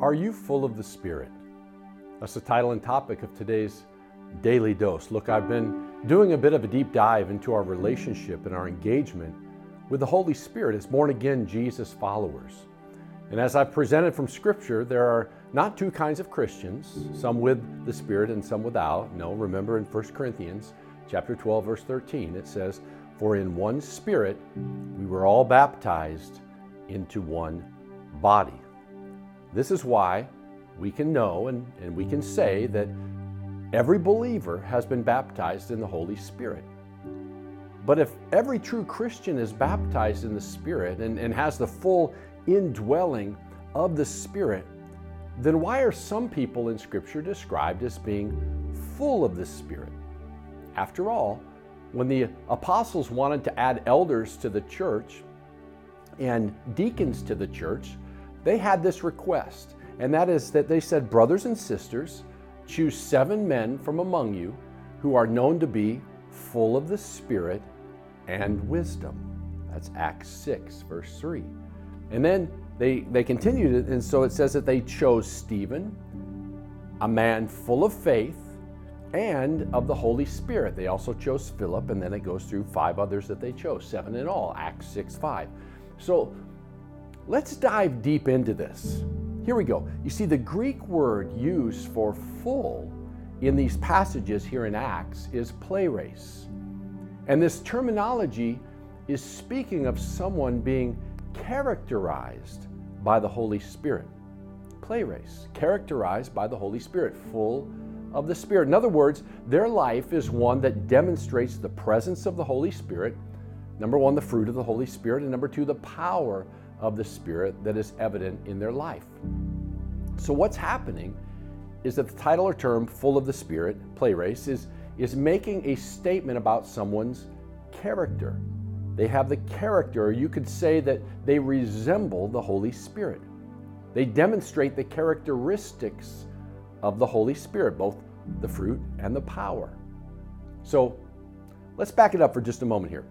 Are you full of the Spirit? That's the title and topic of today's daily dose. Look, I've been doing a bit of a deep dive into our relationship and our engagement with the Holy Spirit as born again Jesus followers. And as I've presented from Scripture, there are not two kinds of Christians, some with the Spirit and some without. No, remember in 1 Corinthians chapter 12, verse 13, it says, For in one Spirit we were all baptized into one body. This is why we can know and, and we can say that every believer has been baptized in the Holy Spirit. But if every true Christian is baptized in the Spirit and, and has the full indwelling of the Spirit, then why are some people in Scripture described as being full of the Spirit? After all, when the apostles wanted to add elders to the church and deacons to the church, they had this request, and that is that they said, Brothers and sisters, choose seven men from among you who are known to be full of the Spirit and wisdom. That's Acts 6, verse 3. And then they, they continued and so it says that they chose Stephen, a man full of faith and of the Holy Spirit. They also chose Philip, and then it goes through five others that they chose, seven in all, Acts 6, 5. So Let's dive deep into this. Here we go. You see, the Greek word used for full in these passages here in Acts is pleres. And this terminology is speaking of someone being characterized by the Holy Spirit. Pleres, characterized by the Holy Spirit, full of the Spirit. In other words, their life is one that demonstrates the presence of the Holy Spirit. Number one, the fruit of the Holy Spirit, and number two, the power of the Spirit that is evident in their life. So, what's happening is that the title or term, full of the Spirit, pleres, is, is making a statement about someone's character. They have the character, or you could say that they resemble the Holy Spirit. They demonstrate the characteristics of the Holy Spirit, both the fruit and the power. So, let's back it up for just a moment here.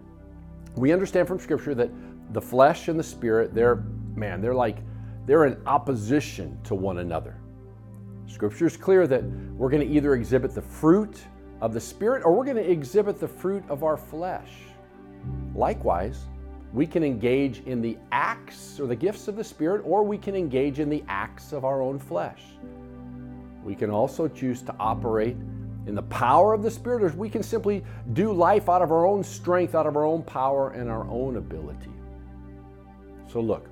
We understand from Scripture that the flesh and the spirit, they're, man, they're like, they're in opposition to one another. Scripture is clear that we're going to either exhibit the fruit of the Spirit or we're going to exhibit the fruit of our flesh. Likewise, we can engage in the acts or the gifts of the Spirit or we can engage in the acts of our own flesh. We can also choose to operate in the power of the Spirit or we can simply do life out of our own strength, out of our own power, and our own ability. So, look,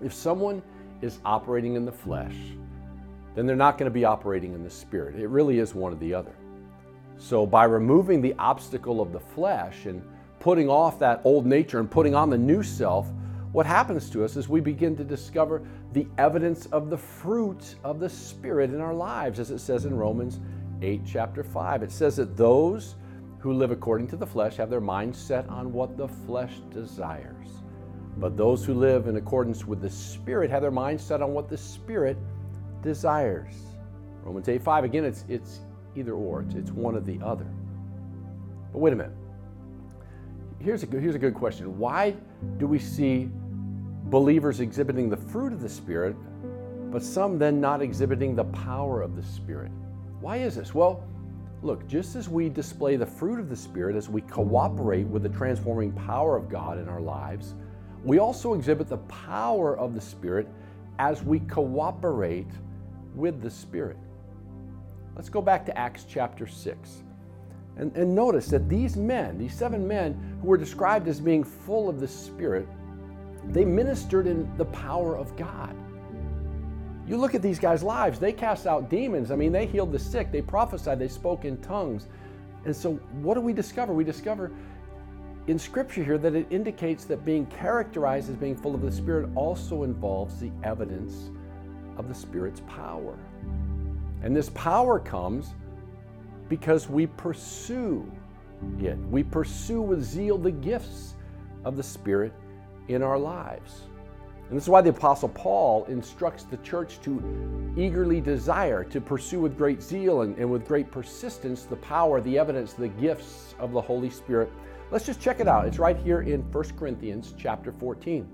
if someone is operating in the flesh, then they're not going to be operating in the spirit. It really is one or the other. So, by removing the obstacle of the flesh and putting off that old nature and putting on the new self, what happens to us is we begin to discover the evidence of the fruit of the Spirit in our lives, as it says in Romans 8, chapter 5. It says that those who live according to the flesh have their mind set on what the flesh desires. But those who live in accordance with the Spirit have their mind set on what the Spirit desires. Romans 8 5, again, it's, it's either or, it's, it's one or the other. But wait a minute. Here's a, good, here's a good question. Why do we see believers exhibiting the fruit of the Spirit, but some then not exhibiting the power of the Spirit? Why is this? Well, look, just as we display the fruit of the Spirit as we cooperate with the transforming power of God in our lives, we also exhibit the power of the Spirit as we cooperate with the Spirit. Let's go back to Acts chapter 6. And, and notice that these men, these seven men who were described as being full of the Spirit, they ministered in the power of God. You look at these guys' lives, they cast out demons. I mean, they healed the sick, they prophesied, they spoke in tongues. And so, what do we discover? We discover in Scripture here that it indicates that being characterized as being full of the Spirit also involves the evidence of the Spirit's power. And this power comes because we pursue it. We pursue with zeal the gifts of the Spirit in our lives. And this is why the Apostle Paul instructs the church to eagerly desire, to pursue with great zeal and, and with great persistence the power, the evidence, the gifts of the Holy Spirit Let's just check it out. It's right here in 1 Corinthians chapter 14.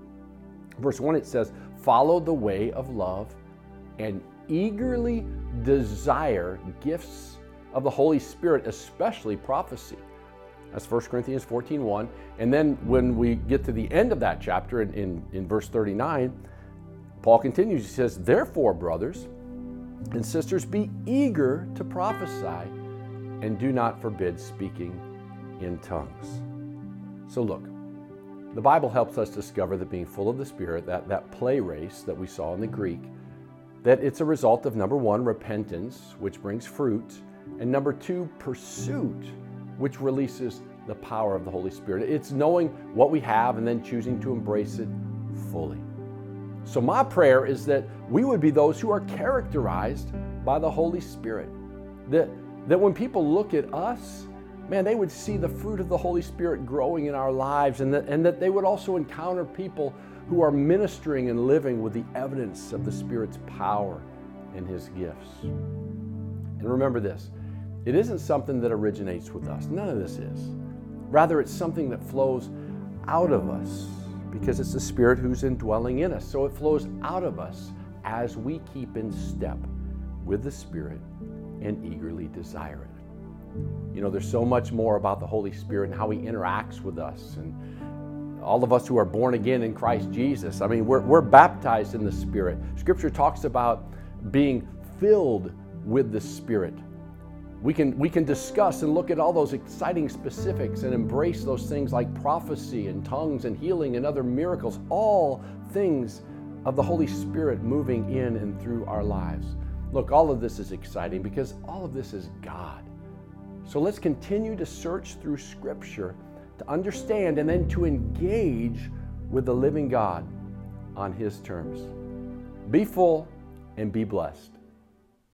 Verse 1 it says, "Follow the way of love and eagerly desire gifts of the Holy Spirit, especially prophecy. That's 1 Corinthians 14 1. And then when we get to the end of that chapter in, in, in verse 39, Paul continues. He says, Therefore, brothers and sisters, be eager to prophesy and do not forbid speaking in tongues. So, look, the Bible helps us discover that being full of the Spirit, that, that pleres that we saw in the Greek, that it's a result of number one, repentance, which brings fruit, and number two, pursuit, which releases the power of the Holy Spirit. It's knowing what we have and then choosing to embrace it fully. So, my prayer is that we would be those who are characterized by the Holy Spirit. That, that when people look at us, man, they would see the fruit of the Holy Spirit growing in our lives, and that, and that they would also encounter people who are ministering and living with the evidence of the Spirit's power and His gifts. And remember this it isn't something that originates with us, none of this is. Rather, it's something that flows out of us because it's the Spirit who's indwelling in us. So it flows out of us as we keep in step with the Spirit and eagerly desire it. You know, there's so much more about the Holy Spirit and how He interacts with us and all of us who are born again in Christ Jesus. I mean, we're, we're baptized in the Spirit. Scripture talks about being filled with the Spirit. We can, we can discuss and look at all those exciting specifics and embrace those things like prophecy and tongues and healing and other miracles, all things of the Holy Spirit moving in and through our lives. Look, all of this is exciting because all of this is God. So let's continue to search through Scripture to understand and then to engage with the living God on His terms. Be full and be blessed.